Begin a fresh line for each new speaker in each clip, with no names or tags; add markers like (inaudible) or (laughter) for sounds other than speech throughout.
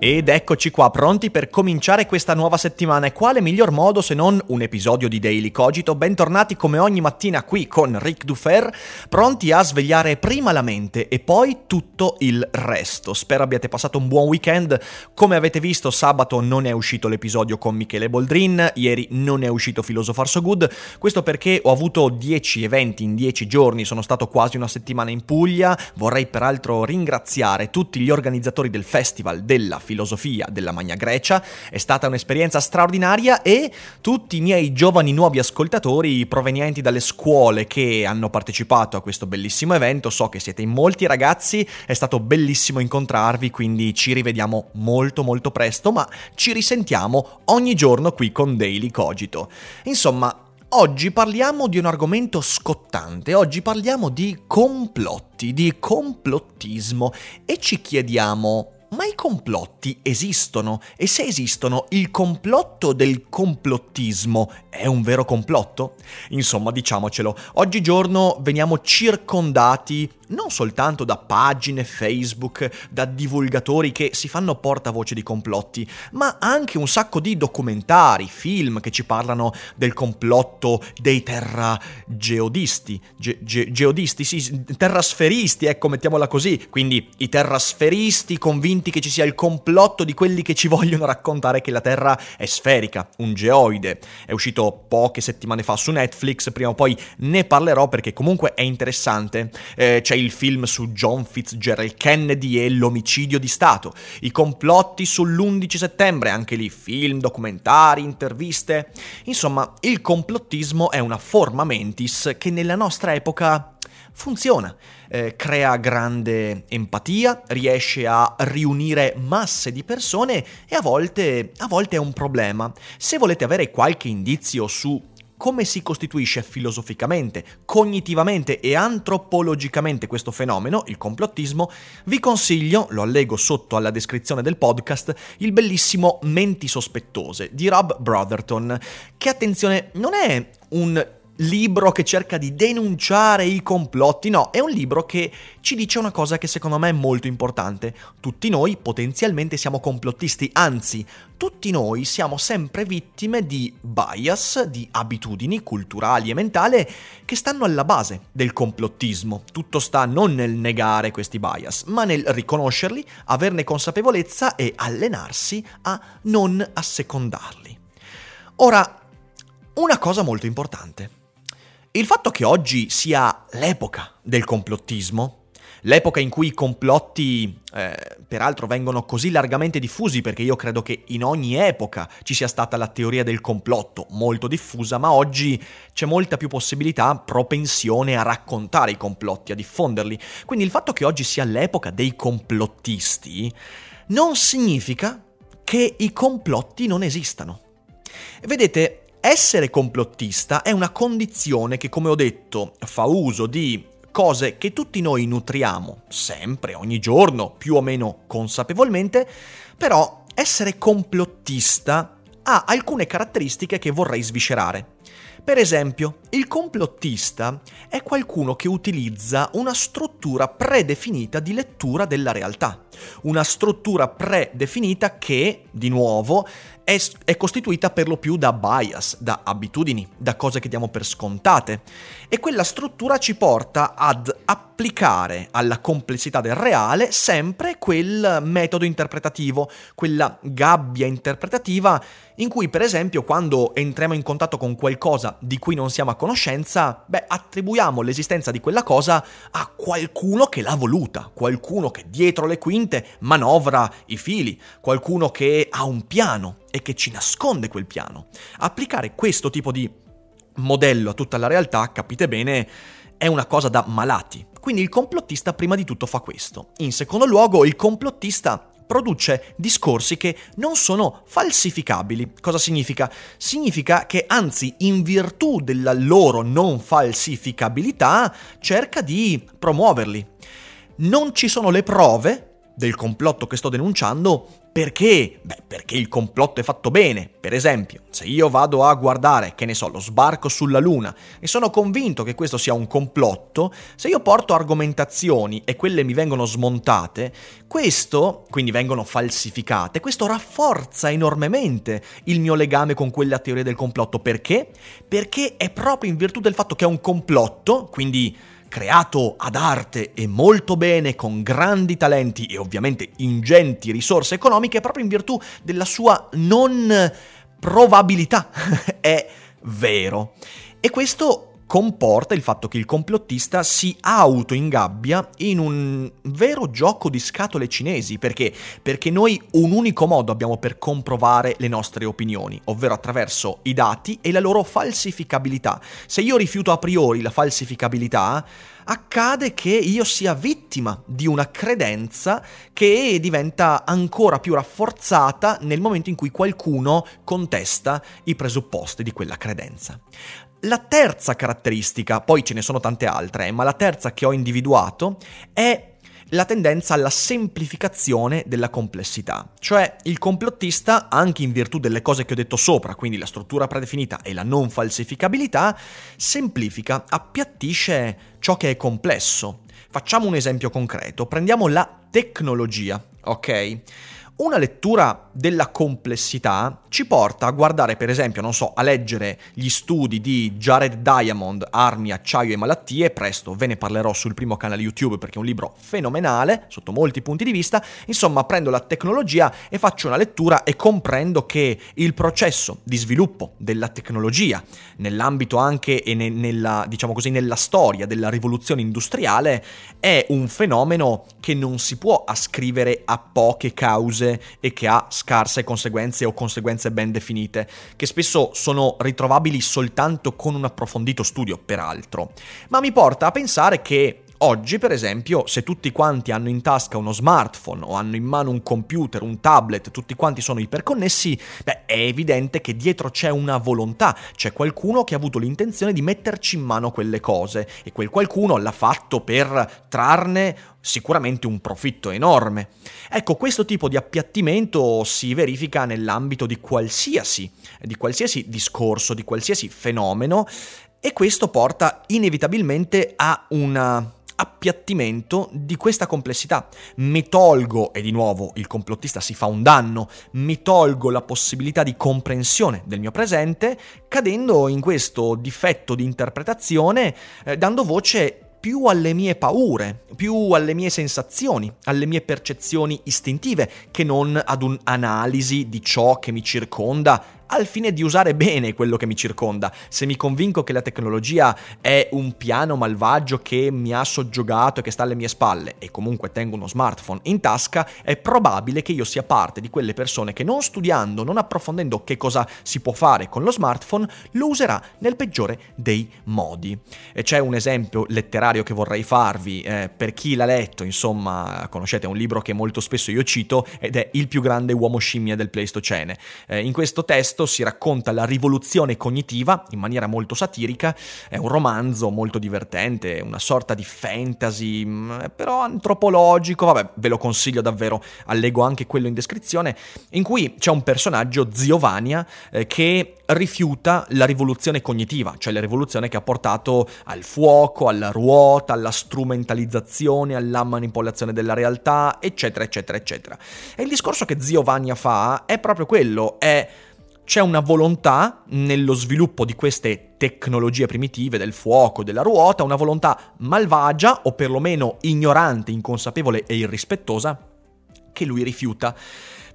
Ed eccoci qua, pronti per cominciare questa nuova settimana. E quale miglior modo se non un episodio di Daily Cogito? Bentornati come ogni mattina qui con Ric Dufer, pronti a svegliare prima la mente e poi tutto il resto. Spero abbiate passato un buon weekend. Come avete visto, sabato non è uscito l'episodio con Michele Boldrin, ieri non è uscito Philosopher So Good. Questo perché ho avuto 10 eventi in 10 giorni, sono stato quasi una settimana in Puglia. Vorrei peraltro ringraziare tutti gli organizzatori del festival della filosofia della Magna Grecia, è stata un'esperienza straordinaria e tutti i miei giovani nuovi ascoltatori provenienti dalle scuole che hanno partecipato a questo bellissimo evento, so che siete in molti ragazzi, è stato bellissimo incontrarvi, quindi ci rivediamo molto molto presto, ma ci risentiamo ogni giorno qui con Daily Cogito. Insomma, Oggi parliamo di un argomento scottante, oggi parliamo di complotti, di complottismo e ci chiediamo ma i complotti esistono e se esistono, il complotto del complottismo è un vero complotto? Insomma, diciamocelo, oggigiorno veniamo circondati non soltanto da pagine Facebook, da divulgatori che si fanno portavoce di complotti, ma anche un sacco di documentari, film che ci parlano del complotto dei terrageodisti, ge- ge- geodisti, sì, terrasferisti, ecco, mettiamola così, quindi i terrasferisti convinti che ci sia il complotto di quelli che ci vogliono raccontare che la Terra è sferica, un geoide. È uscito poche settimane fa su Netflix, prima o poi ne parlerò perché comunque è interessante. Eh, c'è il film su John Fitzgerald Kennedy e l'omicidio di Stato, i complotti sull'11 settembre, anche lì film, documentari, interviste. Insomma, il complottismo è una forma mentis che nella nostra epoca funziona, eh, crea grande empatia, riesce a riunire masse di persone e a volte, a volte è un problema. Se volete avere qualche indizio su come si costituisce filosoficamente, cognitivamente e antropologicamente questo fenomeno, il complottismo, vi consiglio, lo allego sotto alla descrizione del podcast, il bellissimo Menti sospettose di Rob Brotherton, che attenzione non è un libro che cerca di denunciare i complotti, no, è un libro che ci dice una cosa che secondo me è molto importante. Tutti noi potenzialmente siamo complottisti, anzi, tutti noi siamo sempre vittime di bias, di abitudini culturali e mentali che stanno alla base del complottismo. Tutto sta non nel negare questi bias, ma nel riconoscerli, averne consapevolezza e allenarsi a non assecondarli. Ora, una cosa molto importante. Il fatto che oggi sia l'epoca del complottismo, l'epoca in cui i complotti eh, peraltro vengono così largamente diffusi, perché io credo che in ogni epoca ci sia stata la teoria del complotto molto diffusa, ma oggi c'è molta più possibilità, propensione a raccontare i complotti, a diffonderli. Quindi il fatto che oggi sia l'epoca dei complottisti non significa che i complotti non esistano. Vedete, essere complottista è una condizione che, come ho detto, fa uso di cose che tutti noi nutriamo, sempre, ogni giorno, più o meno consapevolmente, però essere complottista ha alcune caratteristiche che vorrei sviscerare. Per esempio, il complottista è qualcuno che utilizza una struttura predefinita di lettura della realtà, una struttura predefinita che, di nuovo, è, è, costituita per lo più da bias, da abitudini, da cose che diamo per scontate. E quella struttura ci porta ad applicare alla complessità del reale sempre quel metodo interpretativo, quella gabbia interpretativa in cui, per esempio, quando entriamo in contatto con qualcosa di cui non siamo a conoscenza, beh, attribuiamo l'esistenza di quella cosa a qualcuno che l'ha voluta, qualcuno che dietro le quinte manovra i fili, qualcuno che ha un piano e che ci nasconde quel piano. Applicare questo tipo di modello a tutta la realtà, capite bene, è una cosa da malati. Quindi il complottista prima di tutto fa questo. In secondo luogo, il complottista produce discorsi che non sono falsificabili. Cosa significa? Significa che anzi, in virtù della loro non falsificabilità, cerca di promuoverli. Non ci sono le prove del complotto che sto denunciando perché? Beh, perché il complotto è fatto bene. Per esempio, se io vado a guardare, che ne so, lo sbarco sulla Luna e sono convinto che questo sia un complotto, se io porto argomentazioni e quelle mi vengono smontate, questo, quindi vengono falsificate, questo rafforza enormemente il mio legame con quella teoria del complotto. Perché? Perché è proprio in virtù del fatto che è un complotto, quindi creato ad arte e molto bene, con grandi talenti e ovviamente ingenti risorse economiche, proprio in virtù della sua non probabilità. (laughs) è vero. E questo comporta il fatto che il complottista si auto-ingabbia in un vero gioco di scatole cinesi. Perché? Perché noi un unico modo abbiamo per comprovare le nostre opinioni, ovvero attraverso i dati e la loro falsificabilità. Se io rifiuto a priori la falsificabilità, accade che io sia vittima di una credenza che diventa ancora più rafforzata nel momento in cui qualcuno contesta i presupposti di quella credenza. La terza caratteristica, poi ce ne sono tante altre, eh, ma la terza che ho individuato è la tendenza alla semplificazione della complessità. Cioè il complottista, anche in virtù delle cose che ho detto sopra, quindi la struttura predefinita e la non falsificabilità, semplifica, appiattisce ciò che è complesso. Facciamo un esempio concreto, prendiamo la tecnologia, ok? Una lettura della complessità ci porta a guardare, per esempio, non so, a leggere gli studi di Jared Diamond, Armi, Acciaio e Malattie, presto ve ne parlerò sul primo canale YouTube perché è un libro fenomenale sotto molti punti di vista, insomma prendo la tecnologia e faccio una lettura e comprendo che il processo di sviluppo della tecnologia, nell'ambito anche e ne, nella, diciamo così, nella storia della rivoluzione industriale, è un fenomeno che non si può ascrivere a poche cause e che ha scarse conseguenze o conseguenze ben definite, che spesso sono ritrovabili soltanto con un approfondito studio, peraltro. Ma mi porta a pensare che Oggi, per esempio, se tutti quanti hanno in tasca uno smartphone o hanno in mano un computer, un tablet, tutti quanti sono iperconnessi, beh, è evidente che dietro c'è una volontà, c'è qualcuno che ha avuto l'intenzione di metterci in mano quelle cose e quel qualcuno l'ha fatto per trarne sicuramente un profitto enorme. Ecco, questo tipo di appiattimento si verifica nell'ambito di qualsiasi, di qualsiasi discorso, di qualsiasi fenomeno e questo porta inevitabilmente a una appiattimento di questa complessità. Mi tolgo, e di nuovo il complottista si fa un danno, mi tolgo la possibilità di comprensione del mio presente, cadendo in questo difetto di interpretazione, eh, dando voce più alle mie paure, più alle mie sensazioni, alle mie percezioni istintive, che non ad un'analisi di ciò che mi circonda al fine di usare bene quello che mi circonda. Se mi convinco che la tecnologia è un piano malvagio che mi ha soggiogato e che sta alle mie spalle e comunque tengo uno smartphone in tasca, è probabile che io sia parte di quelle persone che non studiando, non approfondendo che cosa si può fare con lo smartphone, lo userà nel peggiore dei modi. E c'è un esempio letterario che vorrei farvi, eh, per chi l'ha letto, insomma, conoscete, un libro che molto spesso io cito ed è Il più grande uomo scimmia del Pleistocene. Eh, in questo testo testo si racconta la rivoluzione cognitiva in maniera molto satirica, è un romanzo molto divertente, una sorta di fantasy, mm, però antropologico, vabbè, ve lo consiglio davvero, allego anche quello in descrizione, in cui c'è un personaggio, Ziovania, eh, che rifiuta la rivoluzione cognitiva, cioè la rivoluzione che ha portato al fuoco, alla ruota, alla strumentalizzazione, alla manipolazione della realtà, eccetera, eccetera, eccetera. E il discorso che Ziovania fa è proprio quello, è c'è una volontà nello sviluppo di queste tecnologie primitive del fuoco, della ruota, una volontà malvagia o perlomeno ignorante, inconsapevole e irrispettosa che lui rifiuta.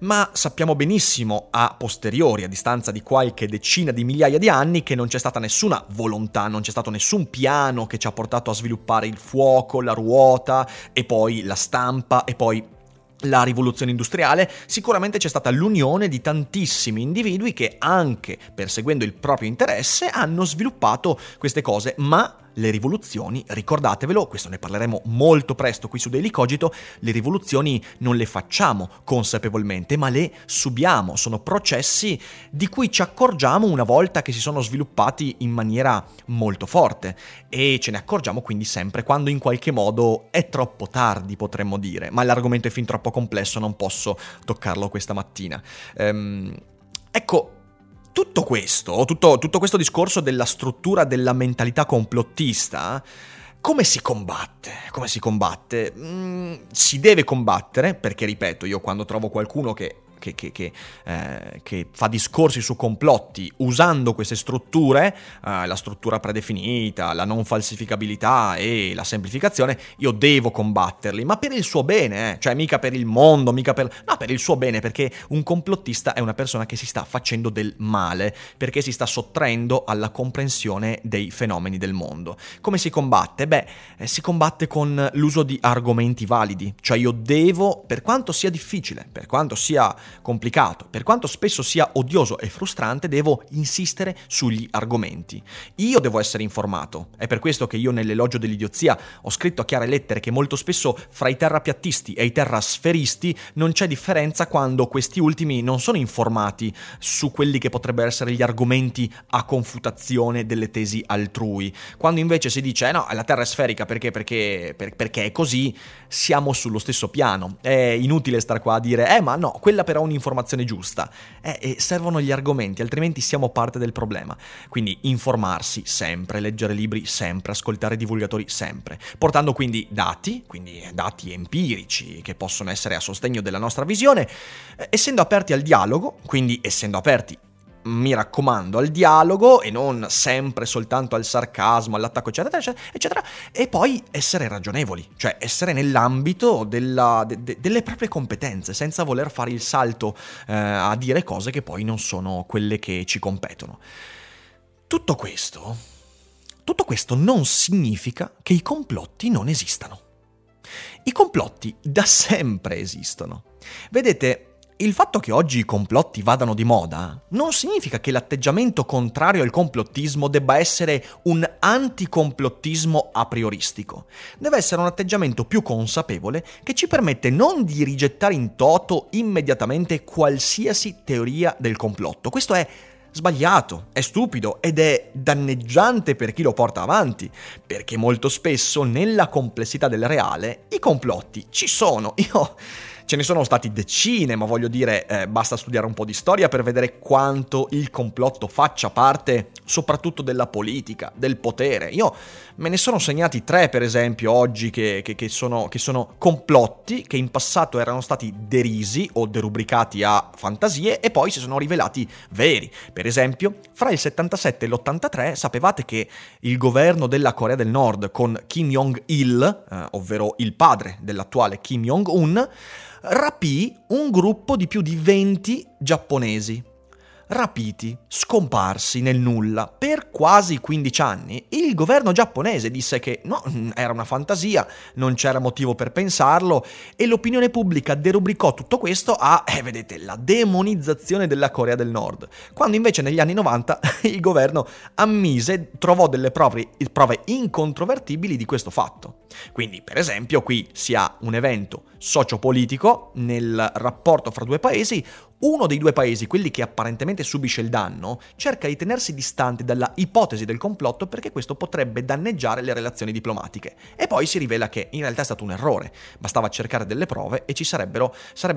Ma sappiamo benissimo a posteriori, a distanza di qualche decina di migliaia di anni, che non c'è stata nessuna volontà, non c'è stato nessun piano che ci ha portato a sviluppare il fuoco, la ruota e poi la stampa e poi la rivoluzione industriale, sicuramente c'è stata l'unione di tantissimi individui che anche perseguendo il proprio interesse hanno sviluppato queste cose, ma le rivoluzioni, ricordatevelo, questo ne parleremo molto presto qui su Daily Cogito, le rivoluzioni non le facciamo consapevolmente, ma le subiamo, sono processi di cui ci accorgiamo una volta che si sono sviluppati in maniera molto forte e ce ne accorgiamo quindi sempre quando in qualche modo è troppo tardi, potremmo dire, ma l'argomento è fin troppo complesso, non posso toccarlo questa mattina. Ehm, ecco, tutto questo, tutto, tutto questo discorso della struttura della mentalità complottista, come si combatte? Come si combatte? Mm, si deve combattere, perché ripeto, io quando trovo qualcuno che che, che, che, eh, che, fa discorsi su complotti usando queste strutture, eh, la struttura predefinita, la non falsificabilità e la semplificazione, io devo combatterli, ma per il suo bene, eh? cioè mica per il mondo, mica per... no, per il suo bene, perché un complottista è una persona che si sta facendo del male, perché si sta sottraendo alla comprensione dei fenomeni del mondo. Come si combatte? Beh, eh, si combatte con l'uso di argomenti validi, cioè io devo, per quanto sia difficile, per quanto sia complicato. Per quanto spesso sia odioso e frustrante, devo insistere sugli argomenti. Io devo essere informato. È per questo che io nell'elogio dell'idiozia ho scritto a chiare lettere che molto spesso fra i terrapiattisti e i terrasferisti non c'è differenza quando questi ultimi non sono informati su quelli che potrebbero essere gli argomenti a confutazione delle tesi altrui. Quando invece si dice eh no, la Terra è sferica perché, perché, per, perché è così, siamo sullo stesso piano. È inutile stare qua a dire eh ma no, quella però un'informazione giusta. Eh, e servono gli argomenti, altrimenti siamo parte del problema. Quindi informarsi sempre, leggere libri sempre, ascoltare divulgatori sempre, portando quindi dati, quindi dati empirici che possono essere a sostegno della nostra visione, eh, essendo aperti al dialogo, quindi essendo aperti mi raccomando, al dialogo e non sempre soltanto al sarcasmo, all'attacco, eccetera, eccetera, eccetera e poi essere ragionevoli, cioè essere nell'ambito della, de, de, delle proprie competenze, senza voler fare il salto eh, a dire cose che poi non sono quelle che ci competono. Tutto questo, tutto questo non significa che i complotti non esistano. I complotti da sempre esistono. Vedete, il fatto che oggi i complotti vadano di moda non significa che l'atteggiamento contrario al complottismo debba essere un anticomplotismo a prioristico. Deve essere un atteggiamento più consapevole che ci permette non di rigettare in toto immediatamente qualsiasi teoria del complotto. Questo è sbagliato, è stupido ed è danneggiante per chi lo porta avanti, perché molto spesso nella complessità del reale i complotti ci sono. Io Ce ne sono stati decine, ma voglio dire, eh, basta studiare un po' di storia per vedere quanto il complotto faccia parte soprattutto della politica, del potere. Io me ne sono segnati tre, per esempio, oggi che, che, che, sono, che sono complotti che in passato erano stati derisi o derubricati a fantasie e poi si sono rivelati veri. Per esempio, fra il 77 e l'83 sapevate che il governo della Corea del Nord con Kim Jong-il, eh, ovvero il padre dell'attuale Kim Jong-un, rapì un gruppo di più di 20 giapponesi rapiti, scomparsi nel nulla per quasi 15 anni, il governo giapponese disse che no, era una fantasia, non c'era motivo per pensarlo e l'opinione pubblica derubricò tutto questo a, eh, vedete, la demonizzazione della Corea del Nord, quando invece negli anni 90 (laughs) il governo ammise, trovò delle prove, prove incontrovertibili di questo fatto. Quindi, per esempio, qui si ha un evento sociopolitico nel rapporto fra due paesi, uno dei due paesi, quelli che apparentemente subisce il danno, cerca di tenersi distante dalla ipotesi del complotto perché questo potrebbe danneggiare le relazioni diplomatiche. E poi si rivela che in realtà è stato un errore, bastava cercare delle prove e ci sarebbe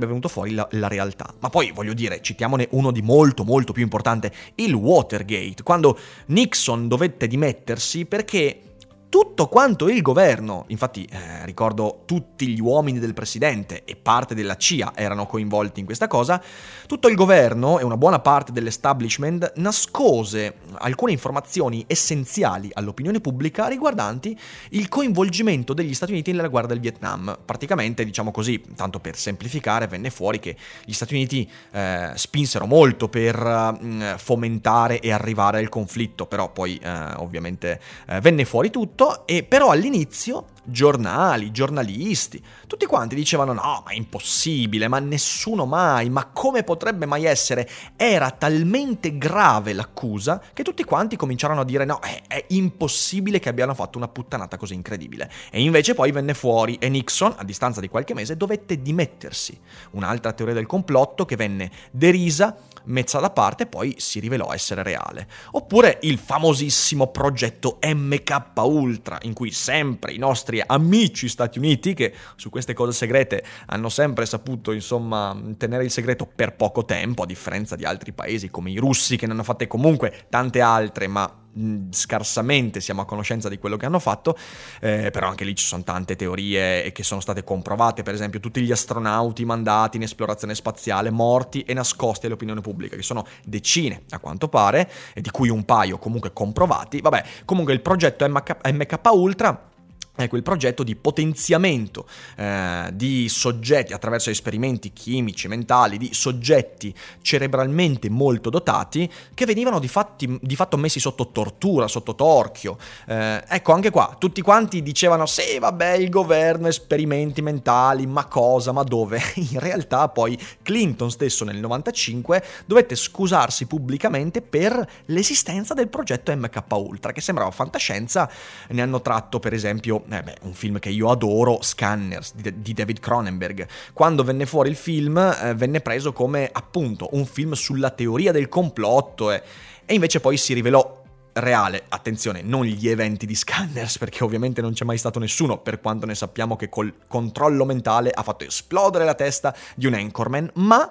venuto fuori la, la realtà. Ma poi voglio dire, citiamone uno di molto molto più importante, il Watergate, quando Nixon dovette dimettersi perché tutto quanto il governo, infatti eh, ricordo tutti gli uomini del presidente e parte della CIA erano coinvolti in questa cosa, tutto il governo e una buona parte dell'establishment nascose alcune informazioni essenziali all'opinione pubblica riguardanti il coinvolgimento degli Stati Uniti nella guerra del Vietnam. Praticamente, diciamo così, tanto per semplificare, venne fuori che gli Stati Uniti eh, spinsero molto per eh, fomentare e arrivare al conflitto, però poi eh, ovviamente eh, venne fuori tutto tutto, e però all'inizio giornali, giornalisti, tutti quanti dicevano no, ma è impossibile, ma nessuno mai, ma come potrebbe mai essere? Era talmente grave l'accusa che tutti quanti cominciarono a dire no, è, è impossibile che abbiano fatto una puttanata così incredibile. E invece poi venne fuori e Nixon, a distanza di qualche mese, dovette dimettersi. Un'altra teoria del complotto che venne derisa messa da parte e poi si rivelò essere reale. Oppure il famosissimo progetto MK Ultra, in cui sempre i nostri amici Stati Uniti, che su queste cose segrete hanno sempre saputo, insomma, tenere il segreto per poco tempo, a differenza di altri paesi come i russi, che ne hanno fatte comunque tante altre, ma scarsamente siamo a conoscenza di quello che hanno fatto, eh, però anche lì ci sono tante teorie che sono state comprovate, per esempio tutti gli astronauti mandati in esplorazione spaziale morti e nascosti all'opinione pubblica, che sono decine a quanto pare, e di cui un paio comunque comprovati. Vabbè, comunque il progetto MK, MK Ultra è quel progetto di potenziamento eh, di soggetti attraverso esperimenti chimici, mentali, di soggetti cerebralmente molto dotati che venivano di, fatti, di fatto messi sotto tortura, sotto torchio. Eh, ecco, anche qua, tutti quanti dicevano sì, vabbè, il governo, esperimenti mentali, ma cosa, ma dove? (laughs) In realtà poi Clinton stesso nel 95 dovette scusarsi pubblicamente per l'esistenza del progetto MK Ultra, che sembrava fantascienza, ne hanno tratto per esempio eh beh, un film che io adoro, Scanners di, di David Cronenberg. Quando venne fuori il film eh, venne preso come appunto un film sulla teoria del complotto eh, e invece poi si rivelò reale, attenzione, non gli eventi di Scanners, (laughs) perché ovviamente non c'è mai stato nessuno, per quanto ne sappiamo che col controllo mentale ha fatto esplodere la testa di un Anchorman, ma,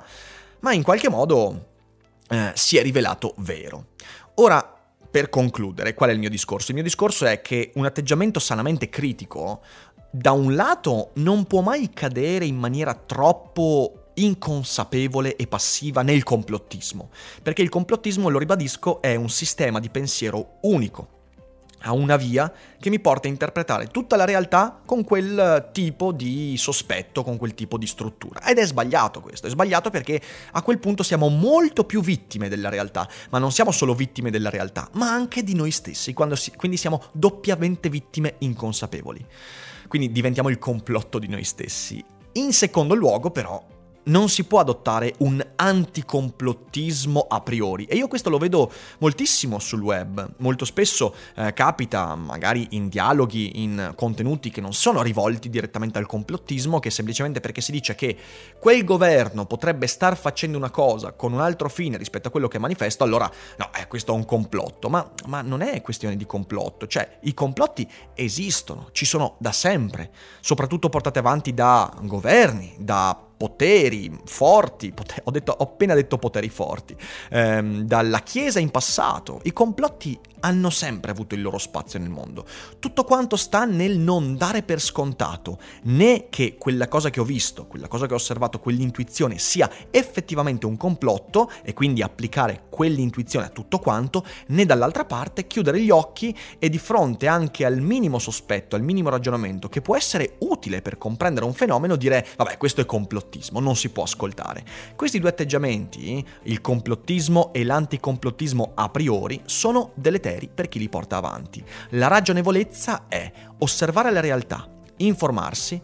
ma in qualche modo eh, si è rivelato vero. Ora, per concludere, qual è il mio discorso? Il mio discorso è che un atteggiamento sanamente critico, da un lato, non può mai cadere in maniera troppo inconsapevole e passiva nel complottismo, perché il complottismo, lo ribadisco, è un sistema di pensiero unico, ha una via che mi porta a interpretare tutta la realtà con quel tipo di sospetto, con quel tipo di struttura. Ed è sbagliato questo, è sbagliato perché a quel punto siamo molto più vittime della realtà, ma non siamo solo vittime della realtà, ma anche di noi stessi, si, quindi siamo doppiamente vittime inconsapevoli. Quindi diventiamo il complotto di noi stessi. In secondo luogo, però, non si può adottare un anticomplottismo a priori e io questo lo vedo moltissimo sul web. Molto spesso eh, capita, magari in dialoghi, in contenuti che non sono rivolti direttamente al complottismo, che semplicemente perché si dice che quel governo potrebbe star facendo una cosa con un altro fine rispetto a quello che manifesto, allora no, eh, questo è un complotto. Ma, ma non è questione di complotto, cioè i complotti esistono, ci sono da sempre, soprattutto portate avanti da governi, da poteri forti, poter, ho, detto, ho, appena detto poteri forti, ehm, dalla Chiesa in passato. I complotti hanno sempre avuto il loro spazio nel mondo. Tutto quanto sta nel non dare per scontato né che quella cosa che ho visto, quella cosa che ho osservato, quell'intuizione sia effettivamente un complotto e quindi applicare quell'intuizione a tutto quanto, né dall'altra parte chiudere gli occhi e di fronte anche al minimo sospetto, al minimo ragionamento che può essere utile per comprendere un fenomeno dire vabbè questo è complottismo, non si può ascoltare. Questi due atteggiamenti, il complottismo e l'anticomplottismo a priori, sono deleterie criteri per chi li porta avanti. La ragionevolezza è osservare la realtà, informarsi,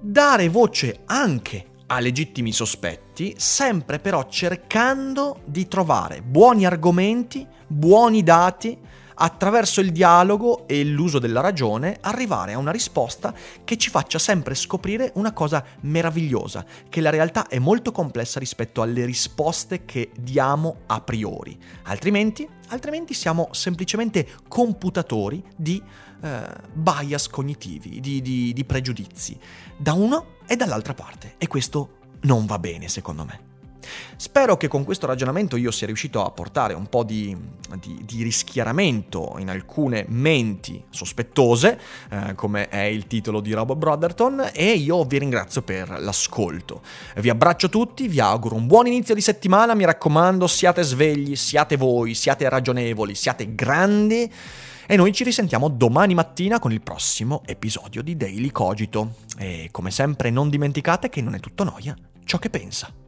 dare voce anche a legittimi sospetti, sempre però cercando di trovare buoni argomenti, buoni dati attraverso il dialogo e l'uso della ragione, arrivare a una risposta che ci faccia sempre scoprire una cosa meravigliosa, che la realtà è molto complessa rispetto alle risposte che diamo a priori. Altrimenti, altrimenti siamo semplicemente computatori di eh, bias cognitivi, di, di, di pregiudizi, da uno e dall'altra parte. E questo non va bene, secondo me. Spero che con questo ragionamento io sia riuscito a portare un po' di, di, di rischiaramento in alcune menti sospettose, eh, come è il titolo di Rob Brotherton, e io vi ringrazio per l'ascolto. Vi abbraccio tutti, vi auguro un buon inizio di settimana, mi raccomando, siate svegli, siate voi, siate ragionevoli, siate grandi. E noi ci risentiamo domani mattina con il prossimo episodio di Daily Cogito. E come sempre non dimenticate che non è tutto noia ciò che pensa.